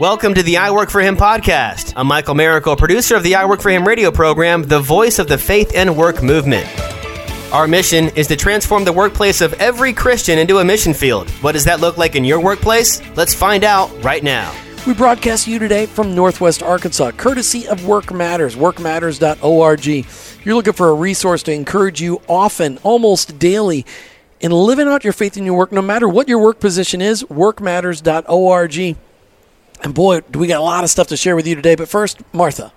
Welcome to the I Work for Him podcast. I'm Michael Miracle, producer of the I Work for Him radio program, the voice of the faith and work movement. Our mission is to transform the workplace of every Christian into a mission field. What does that look like in your workplace? Let's find out right now. We broadcast you today from Northwest Arkansas, courtesy of Work Matters, workmatters.org. You're looking for a resource to encourage you often, almost daily, in living out your faith in your work, no matter what your work position is, workmatters.org. And boy, do we got a lot of stuff to share with you today. But first, Martha.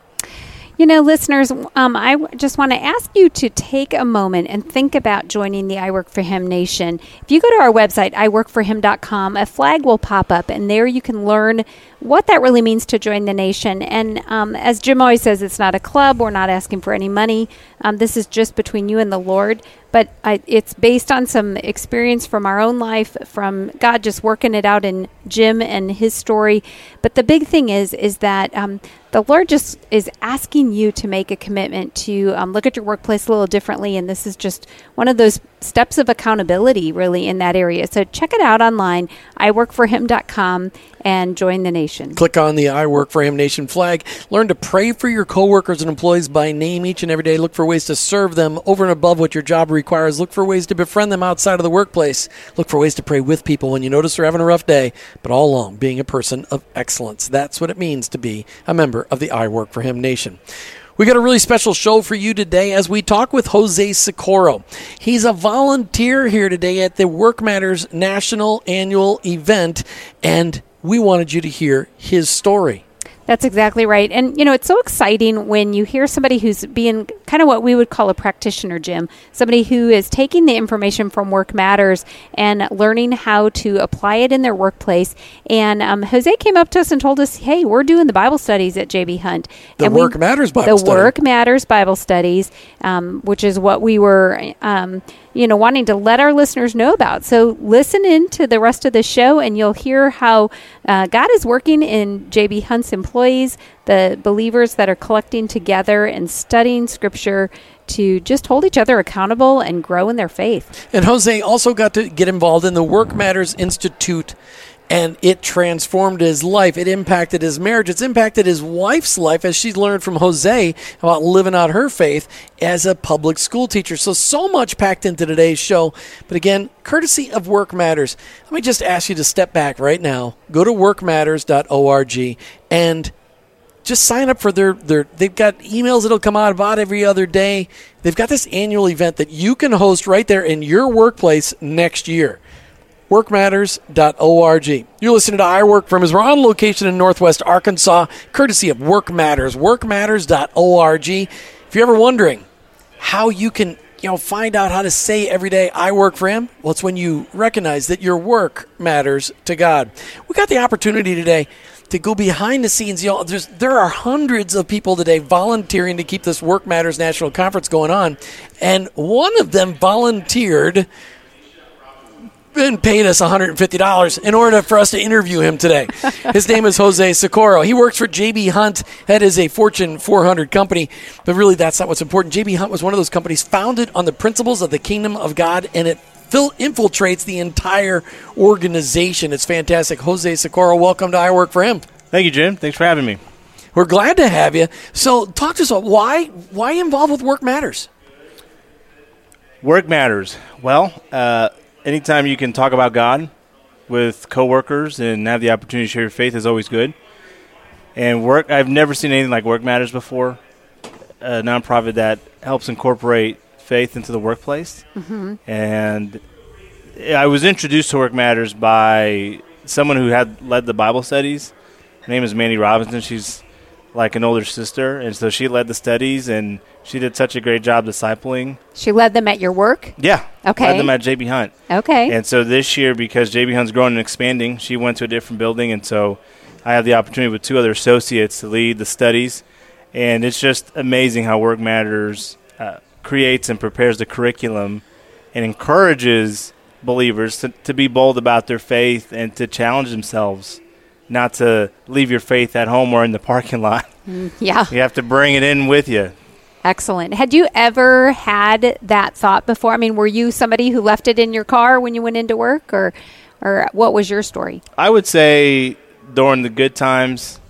You know, listeners, um, I just want to ask you to take a moment and think about joining the I Work for Him Nation. If you go to our website, iworkforhim.com, a flag will pop up, and there you can learn what that really means to join the nation. And um, as Jim always says, it's not a club. We're not asking for any money. Um, this is just between you and the Lord. But I, it's based on some experience from our own life, from God just working it out in Jim and his story. But the big thing is, is that um, the Lord just is asking you to make a commitment to um, look at your workplace a little differently. And this is just one of those steps of accountability, really, in that area. So check it out online, iworkforhim.com, and join the nation. Click on the I Work for Him Nation flag. Learn to pray for your coworkers and employees by name each and every day. Look for ways to serve them over and above what your job requires. Look for ways to befriend them outside of the workplace. Look for ways to pray with people when you notice they're having a rough day, but all along being a person of excellence. That's what it means to be a member of the I Work for Him Nation. We got a really special show for you today as we talk with Jose Socorro. He's a volunteer here today at the Work Matters National Annual Event, and we wanted you to hear his story. That's exactly right. And, you know, it's so exciting when you hear somebody who's being kind of what we would call a practitioner, Jim, somebody who is taking the information from Work Matters and learning how to apply it in their workplace. And um, Jose came up to us and told us, hey, we're doing the Bible studies at JB Hunt. The and Work we, Matters Bible The study. Work Matters Bible studies, um, which is what we were. Um, you know, wanting to let our listeners know about. So listen in to the rest of the show, and you'll hear how uh, God is working in JB Hunt's employees, the believers that are collecting together and studying Scripture to just hold each other accountable and grow in their faith. And Jose also got to get involved in the Work Matters Institute and it transformed his life. It impacted his marriage. It's impacted his wife's life as she learned from Jose about living out her faith as a public school teacher. So, so much packed into today's show. But again, courtesy of Work Matters, let me just ask you to step back right now. Go to workmatters.org and just sign up for their, their they've got emails that'll come out about every other day. They've got this annual event that you can host right there in your workplace next year workmatters.org. You're listening to I Work from his on location in Northwest Arkansas, courtesy of Work Matters, workmatters.org. If you're ever wondering how you can you know, find out how to say every day, I work for Him. Well, it's when you recognize that your work matters to God. We got the opportunity today to go behind the scenes. You know, there are hundreds of people today volunteering to keep this Work Matters National Conference going on, and one of them volunteered and paid us $150 in order for us to interview him today. His name is Jose Socorro. He works for JB Hunt. That is a Fortune 400 company, but really that's not what's important. JB Hunt was one of those companies founded on the principles of the kingdom of God, and it infiltrates the entire organization. It's fantastic. Jose Socorro, welcome to I Work for Him. Thank you, Jim. Thanks for having me. We're glad to have you. So, talk to us about why why involved with Work Matters. Work matters. Well, uh, anytime you can talk about God with coworkers and have the opportunity to share your faith is always good. And work, I've never seen anything like Work Matters before, a nonprofit that helps incorporate faith into the workplace. Mm-hmm. And I was introduced to Work Matters by someone who had led the Bible studies. Her name is Mandy Robinson. She's like an older sister, and so she led the studies, and she did such a great job discipling. She led them at your work. Yeah. Okay. Led them at JB Hunt. Okay. And so this year, because JB Hunt's growing and expanding, she went to a different building, and so I had the opportunity with two other associates to lead the studies, and it's just amazing how Work Matters uh, creates and prepares the curriculum, and encourages believers to, to be bold about their faith and to challenge themselves not to leave your faith at home or in the parking lot. Mm, yeah. You have to bring it in with you. Excellent. Had you ever had that thought before? I mean, were you somebody who left it in your car when you went into work or or what was your story? I would say during the good times,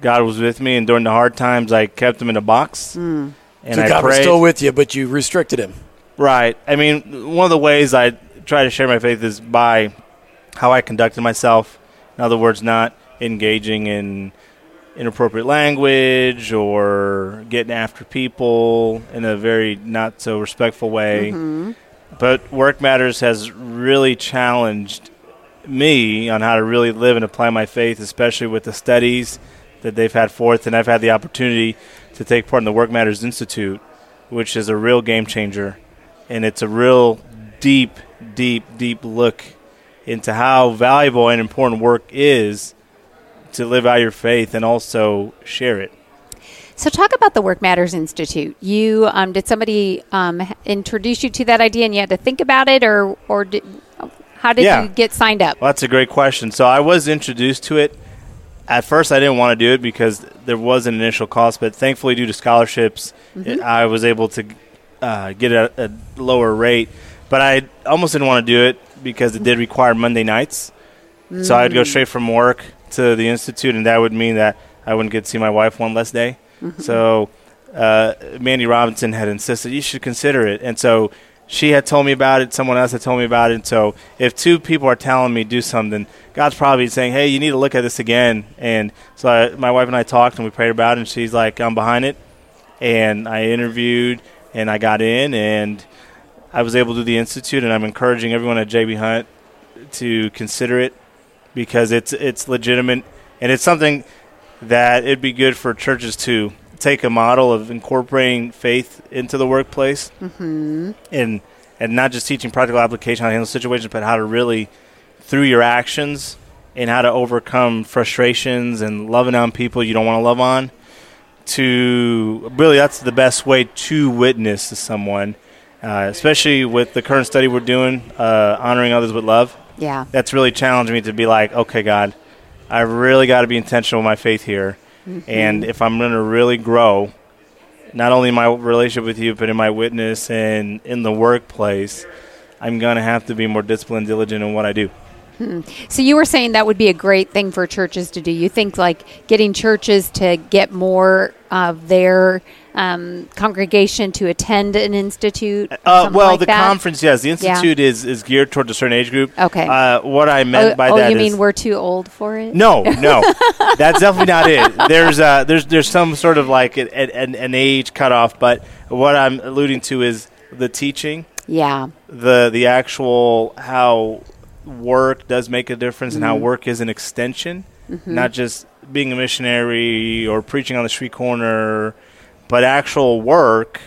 God was with me, and during the hard times, I kept him in a box. And so I God was still with you, but you restricted him. Right. I mean, one of the ways I try to share my faith is by how I conducted myself. In other words, not engaging in inappropriate language or getting after people in a very not so respectful way. Mm-hmm. But Work Matters has really challenged me on how to really live and apply my faith, especially with the studies that they've had forth. And I've had the opportunity to take part in the Work Matters Institute, which is a real game changer. And it's a real deep, deep, deep look into how valuable and important work is to live out your faith and also share it. So, talk about the Work Matters Institute. You um, did somebody um, introduce you to that idea, and you had to think about it, or or did, how did Yeah. you get signed up? Well, that's a great question. So I was introduced to it. At first, I didn't want to do it because there was an initial cost, but thankfully, due to scholarships, it, I was able to uh, get a, a lower rate. But I almost didn't want to do it because it did require Monday nights. So I'd go straight from work to the institute, and that would mean that I wouldn't get to see my wife one less day. So uh, Mandy Robinson had insisted you should consider it, and so she had told me about it. Someone else had told me about it. And so if two people are telling me do something, God's probably saying, "Hey, you need to look at this again." And so I, my wife and I talked, and we prayed about it. And she's like, "I'm behind it," and I interviewed, and I got in, and I was able to do the institute. And I'm encouraging everyone at JB Hunt to consider it because it's it's legitimate and it's something that it'd be good for churches to take a model of incorporating faith into the workplace mm-hmm. and and not just teaching practical application how to handle situations, but how to really through your actions and how to overcome frustrations and loving on people you don't want to love on. To really, that's the best way to witness to someone, uh, especially with the current study we're doing, uh, honoring others with love Yeah. that's really challenged me to be like, okay, God, I really got to be intentional with my faith here. And if I'm going to really grow, not only in my relationship with you, but in my witness and in the workplace, I'm going to have to be more disciplined, diligent in what I do. So you were saying that would be a great thing for churches to do. You think like getting churches to get more of their um, congregation to attend an institute? or Uh, well, like the that? conference, yes, the institute is, is geared toward a certain age group. Okay. Uh, what I meant Oh, by oh, that you is- mean we're too old for it? No, no, that's definitely not it. There's uh, there's there's some sort of like an, an, an age cutoff, but what I'm alluding to is the teaching, Yeah. the the actual how work does make a difference, and how work is an extension, not just being a missionary or preaching on the street corner, but actual work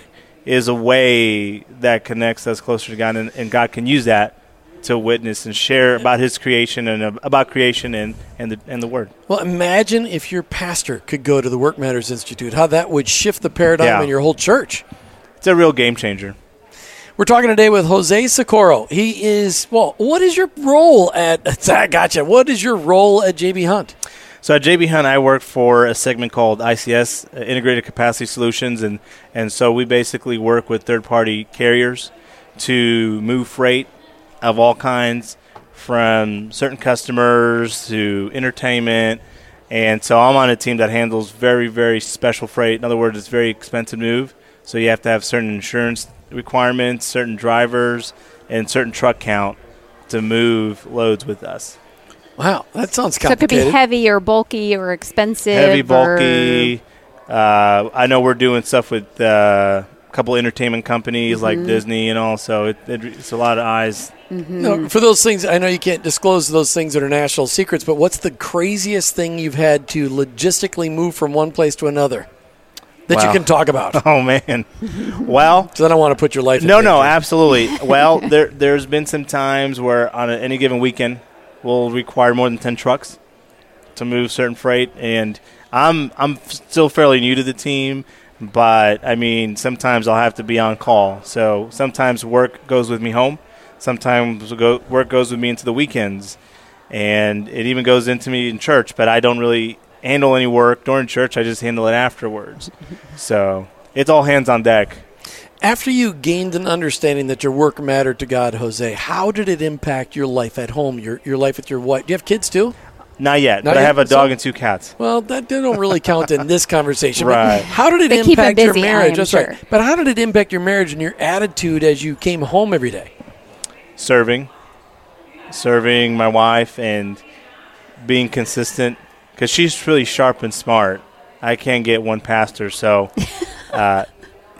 is a way that connects us closer to God, and, and God can use that to witness and share about His creation and uh, about creation and and the and the Word. Well, imagine if your pastor could go to the Work Matters Institute, how that would shift the paradigm Yeah. in your whole church. It's a real game changer. We're talking today with Jose Socorro. He is, well, what is your role at, gotcha. What is your role at JB Hunt? So at JB Hunt, I work for a segment called ICS, uh, Integrated Capacity Solutions, and and so we basically work with third-party carriers to move freight of all kinds, from certain customers to entertainment, and so I'm on a team that handles very very special freight. In other words, it's very expensive move, so you have to have certain insurance requirements, certain drivers, and certain truck count to move loads with us. Wow, that sounds So it could be heavy or bulky or expensive. heavy, or- bulky. Uh, I know we're doing stuff with uh, a couple entertainment companies Mm-hmm. like Disney and all, so it, it, it's a lot of eyes. No, for those things, I know you can't disclose those things that are national secrets, but what's the craziest thing you've had to logistically move from one place to another that you can talk about? Oh man, well, So then I want to put your life. in no, no, absolutely. Well, there there's been some times where on a, any given weekend we'll require more than ten trucks to move certain freight, and I'm I'm still fairly new to the team. But I mean, sometimes I'll have to be on call. So sometimes work goes with me home. Sometimes work goes with me into the weekends, and it even goes into me in church. But I don't really handle any work during church. I just handle it afterwards. so it's all hands on deck. After you gained an understanding that your work mattered to God, Jose, how did it impact your life at home, your your life with your wife? Do you have kids too? Not yet, Not but I have a So- dog and two cats. Well, that they don't really count in this conversation. Right. How did it They impact your busy, I marriage? That's sure. right. But how did it impact your marriage and your attitude as you came home every day? Serving, serving my wife, and being consistent because she's really sharp and smart. I can't get one past her, so uh,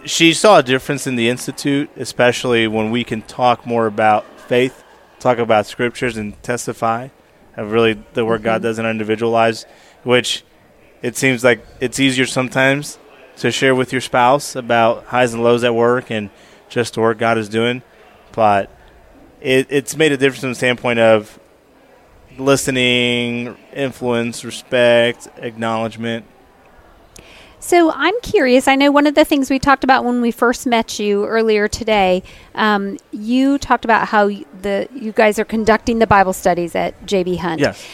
she saw a difference in the institute, especially when we can talk more about faith, talk about scriptures, and testify of really the work God mm-hmm. does in our individual lives, which it seems like it's easier sometimes to share with your spouse about highs and lows at work and just the work God is doing, but it, it's made a difference from the standpoint of listening, influence, respect, acknowledgement. So I'm curious. I know one of the things we talked about when we first met you earlier today. Um, you talked about how the you guys are conducting the Bible studies at JB Hunt. Yes.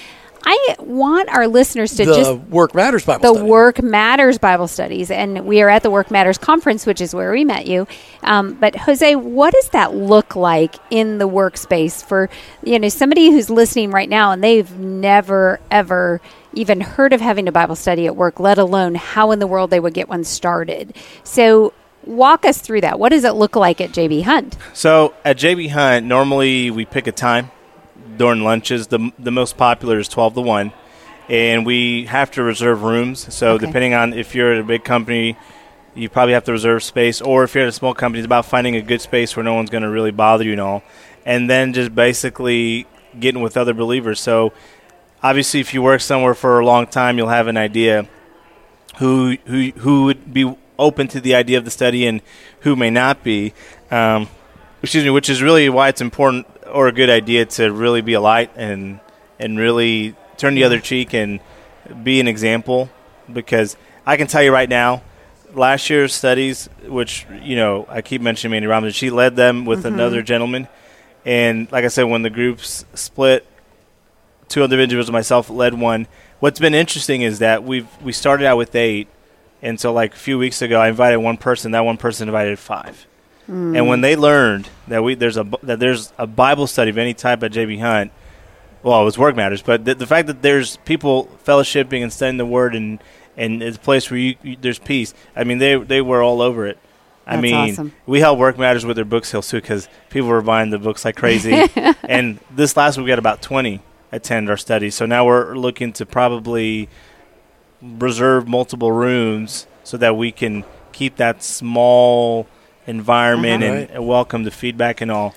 I want our listeners to the just Work Matters Bible the study. Work Matters Bible studies, and we are at the Work Matters conference, which is where we met you. Um, but Jose, what does that look like in the workspace for you know somebody who's listening right now and they've never ever even heard of having a Bible study at work, let alone how in the world they would get one started. So. Walk us through that. What does it look like at JB Hunt? So at JB Hunt, normally we pick a time during lunches. The, the most popular is 12 to 1. And we have to reserve rooms. So Okay. depending on if you're at a big company, you probably have to reserve space. Or if you're at a small company, it's about finding a good space where no one's going to really bother you and all. And then just basically getting with other believers. So obviously, if you work somewhere for a long time, you'll have an idea who who who would be open to the idea of the study and who may not be. Um, excuse me, which is really why it's important or a good idea to really be a light and and really turn the other cheek and be an example. Because I can tell you right now, last year's studies, which you know I keep mentioning Mandy Robinson, she led them with another gentleman, and like I said, when the groups split, two other individuals myself led one. What's been interesting is that we've we started out with eight, and so like a few weeks ago, I invited one person. That one person invited five, and when they learned that we there's a that there's a Bible study of any type at JB Hunt, well, it was work matters, but the, the fact that there's people fellowshipping and studying the Word and and it's a place where you, you there's peace. I mean, they they were all over it. I That's mean, awesome. we held Work Matters with their book sales too because people were buying the books like crazy. and this last week we got about 20 attend our study. So now we're looking to probably reserve multiple rooms so that we can keep that small environment Uh-huh. and, welcome the feedback and all.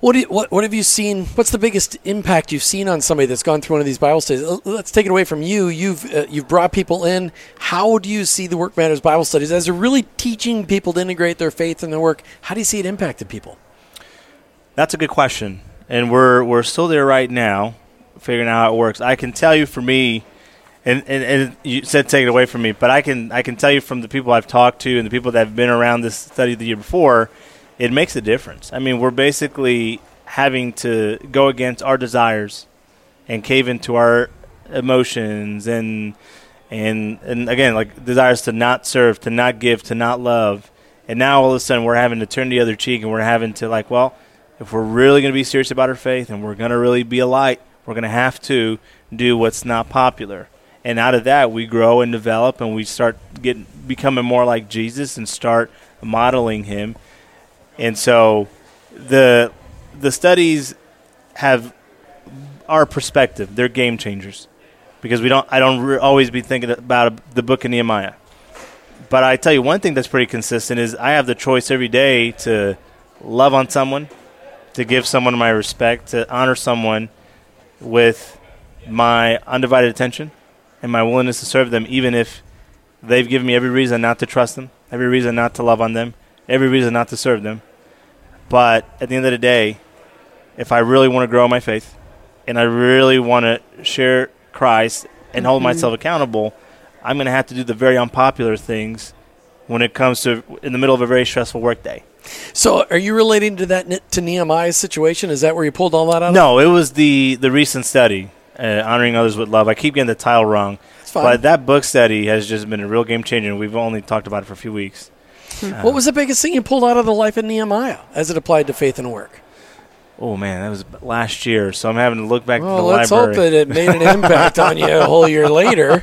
What, do you, what what have you seen? What's the biggest impact you've seen on somebody that's gone through one of these Bible studies? Let's take it away from you. You've uh, you've brought people in. How do you see the Work Matters Bible studies as they're really teaching people to integrate their faith in their work? How do you see it impacted people? That's a good question, and we're we're still there right now, figuring out how it works. I can tell you for me, and, and, and you said take it away from me, but I can I can tell you from the people I've talked to and the people that have been around this study the year before, it makes a difference. I mean, we're basically having to go against our desires and cave into our emotions and and and again like desires to not serve, to not give, to not love. And now all of a sudden we're having to turn the other cheek and we're having to like, well, if we're really going to be serious about our faith and we're going to really be a light, we're going to have to do what's not popular. And out of that, we grow and develop, and we start getting becoming more like Jesus and start modeling Him. And so, the the studies have our perspective; they're game changers because we don't. I don't re- always be thinking about the book of Nehemiah. But I tell you one thing that's pretty consistent is I have the choice every day to love on someone, to give someone my respect, to honor someone with my undivided attention and my willingness to serve them, even if they've given me every reason not to trust them, every reason not to love on them, every reason not to serve them. But at the end of the day, if I really want to grow my faith and I really want to share Christ and hold mm-hmm. myself accountable, I'm going to have to do the very unpopular things when it comes to in the middle of a very stressful workday. So, are you relating to that to Nehemiah's situation? Is that where you pulled all that out? of? No, it was the the recent study, uh, honoring others with love. I keep getting the title wrong, It's fine. but that book study has just been a real game changer. and We've only talked about it for a few weeks. what was the biggest thing you pulled out of the life of Nehemiah as it applied to faith and work? oh man, that was last year. So I'm having to look back Well, to the let's library. hope that it made an impact on you a whole year later.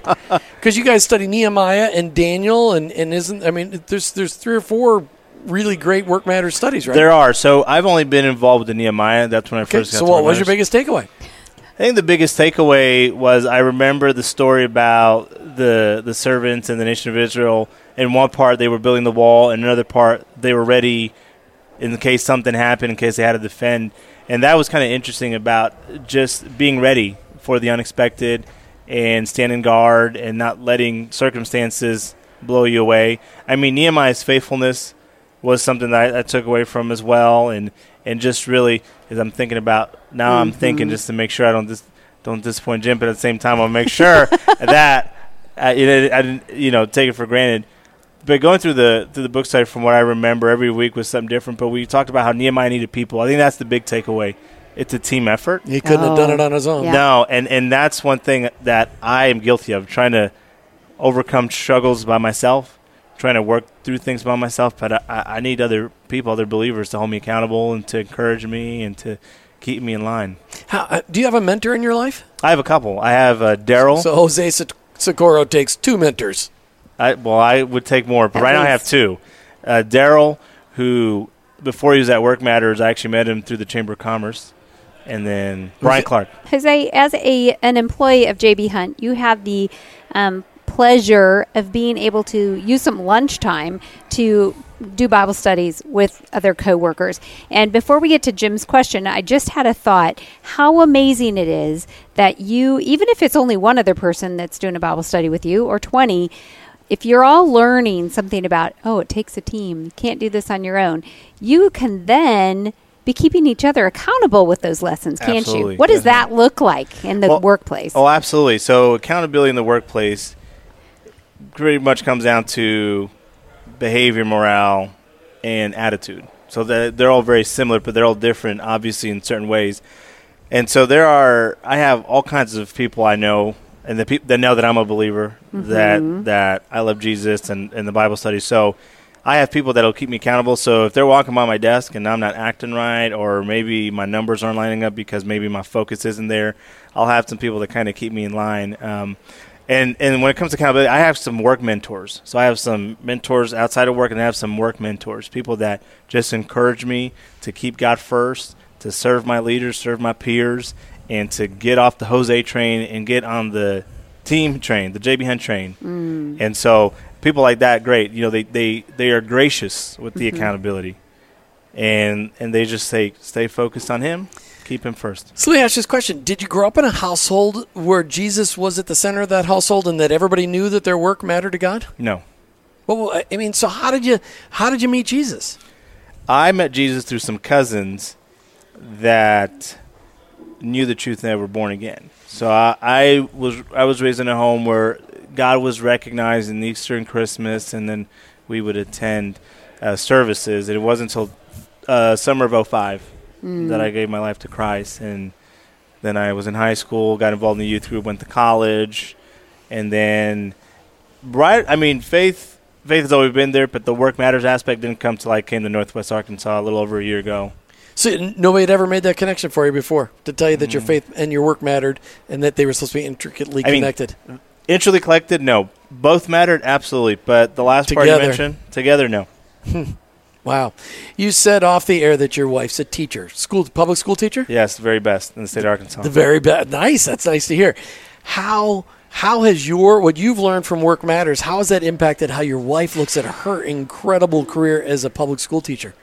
Because you guys study Nehemiah and Daniel, and, and isn't I mean, there's there's three or four really great work matters studies, right? There are. So I've only been involved with the Nehemiah. That's when I Okay, first got so what was your biggest takeaway? I think the biggest takeaway was I remember the story about the the servants and the nation of Israel. In one part, they were building the wall, and another part, they were ready in case something happened, in case they had to defend. And that was kind of interesting about just being ready for the unexpected and standing guard and not letting circumstances blow you away. I mean, Nehemiah's faithfulness was something that I, I took away from as well, and and just really as I'm thinking about now, I'm mm-hmm. thinking just to make sure I don't dis- don't disappoint Jim, but at the same time, I'll make sure that I, you know, I didn't you know take it for granted. But going through the through the book study, from what I remember, every week was something different. But we talked about how Nehemiah needed people. I think that's the big takeaway. It's a team effort. He couldn't have done Oh, it on his own. yeah. No, and and that's one thing that I am guilty of trying to overcome struggles by myself, trying to work through things by myself. But I, I I need other people, other believers, to hold me accountable and to encourage me and to keep me in line. How, uh, do you have a mentor in your life? I have a couple. I have uh, Daryl. So Jose Soc- Socorro takes two mentors. I, well, I would take more, but At right now I have two. Uh, Daryl, who before he was at Work Matters, I actually met him through the Chamber of Commerce, and then Brian Clark. Jose, as a an employee of JB Hunt, you have the um, pleasure of being able to use some lunchtime to do Bible studies with other coworkers. And before we get to Jim's question, I just had a thought: how amazing it is that you, even if it's only one other person that's doing a Bible study with you, or twenty. If you're all learning something about, oh, it takes a team, you can't do this on your own, you can then be keeping each other accountable with those lessons, can't Absolutely. you? What does that look like in the Well, workplace? Oh, absolutely. So accountability in the workplace pretty much comes down to behavior, morale, and attitude. So they're all very similar, but they're all different, obviously, in certain ways. And so there are. I have all kinds of people I know, and the people that know that I'm a believer, that that I love Jesus and, and the Bible study. So I have people that'll keep me accountable. So if they're walking by my desk and I'm not acting right, or maybe my numbers aren't lining up because maybe my focus isn't there, I'll have some people that kind of keep me in line. Um, and and when it comes to accountability, I have some work mentors. So I have some mentors outside of work, and I have some work mentors, people that just encourage me to keep God first, to serve my leaders, serve my peers, and to get off the Jose train and get on the team train, the JB Hunt train. Mm. And so people like that, great. You know, they they they are gracious with the mm-hmm. accountability, and and they just say stay focused on Him, keep Him first. So let me ask this question: Did you grow up in a household where Jesus was at the center of that household, and that everybody knew that their work mattered to God? No. Well, I mean, so how did you how did you meet Jesus? I met Jesus through some cousins that knew the truth and they were born again. So I, I was I was raised in a home where God was recognized in Easter and Christmas, and then we would attend uh, services. And it wasn't until uh, summer of 05 Mm. that I gave my life to Christ, and then I was in high school, got involved in the youth group, went to college, and then right. I mean, faith faith has always been there, but the work matters aspect didn't come till I came to Northwest Arkansas a little over a year ago. So nobody had ever made that connection for you before to tell you that your mm. faith and your work mattered, and that they were supposed to be intricately I mean, connected. Intricately collected, no. Both mattered, absolutely. But the last part you mentioned, together, no. wow, you said off the air that your wife's a teacher, school public school teacher. Yes, the very best in the state of Arkansas. The very best. Nice. That's nice to hear. How how has your what you've learned from Work Matters? How has that impacted how your wife looks at her incredible career as a public school teacher?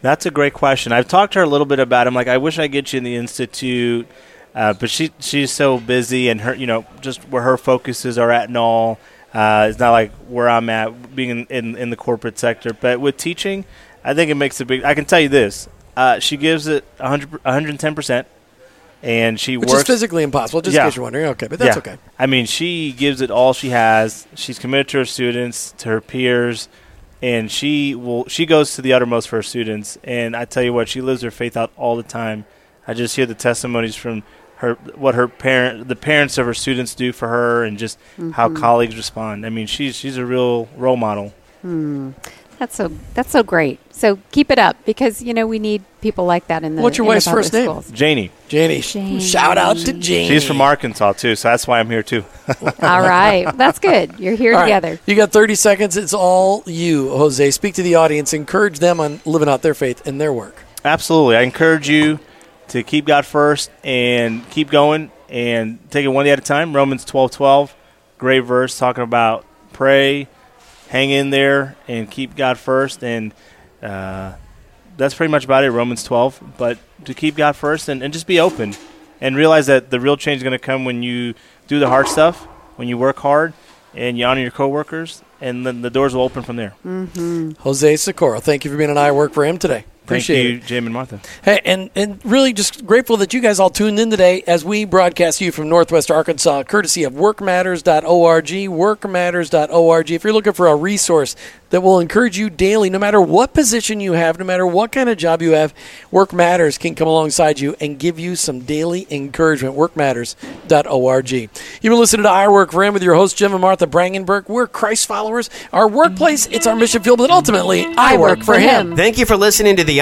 That's a great question. I've talked to her a little bit about. It. I'm like, I wish I could get you in the institute, uh, but she she's so busy, and her, you know, just where her focuses are at and all. Uh, it's not like where I'm at, being in, in, in the corporate sector. But with teaching, I think it makes a big. I can tell you this: uh, she gives it 100, 110 percent, and she Which works physically impossible. Just Yeah. in case you're wondering. Okay, but that's Yeah. okay. I mean, she gives it all she has. She's committed to her students, to her peers, and she will. She goes to the uttermost for her students. And I tell you what, she lives her faith out all the time. I just hear the testimonies from her, what her parent, the parents of her students do for her, and just how mm-hmm. colleagues respond. I mean, she's she's a real role model. Hmm. That's so that's so great. So keep it up because you know we need people like that in the. What's your wife's public first name? schools. Janie. Janie. Janie. Shout out to Janie. She's from Arkansas too, so that's why I'm here too. All right, that's good. You're here All right. together. You got 30 seconds. It's all you, Jose. Speak to the audience. Encourage them on living out their faith in their work. Absolutely. I encourage you to keep God first and keep going and take it one day at a time. Romans 12 12, great verse talking about pray, hang in there, and keep God first. And uh, that's pretty much about it, Romans 12. But to keep God first and, and just be open and realize that the real change is going to come when you do the hard stuff, when you work hard, and you honor your coworkers, and then the doors will open from there. Jose Socorro, thank you for being an I Work for Him today. Appreciate Thank you, it. Jim and Martha. Hey, and, and really just grateful that you guys all tuned in today as we broadcast you from Northwest Arkansas, courtesy of workmatters.org, workmatters.org. If you're looking for a resource that will encourage you daily, no matter what position you have, no matter what kind of job you have, Work Matters can come alongside you and give you some daily encouragement. Workmatters.org. You've been listening to I Work for Him with your host, Jim and Martha Brangenberg. We're Christ followers. Our workplace, it's our mission field, but ultimately, I, work, for him. Thank you for listening to the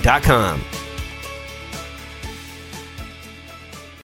him.com.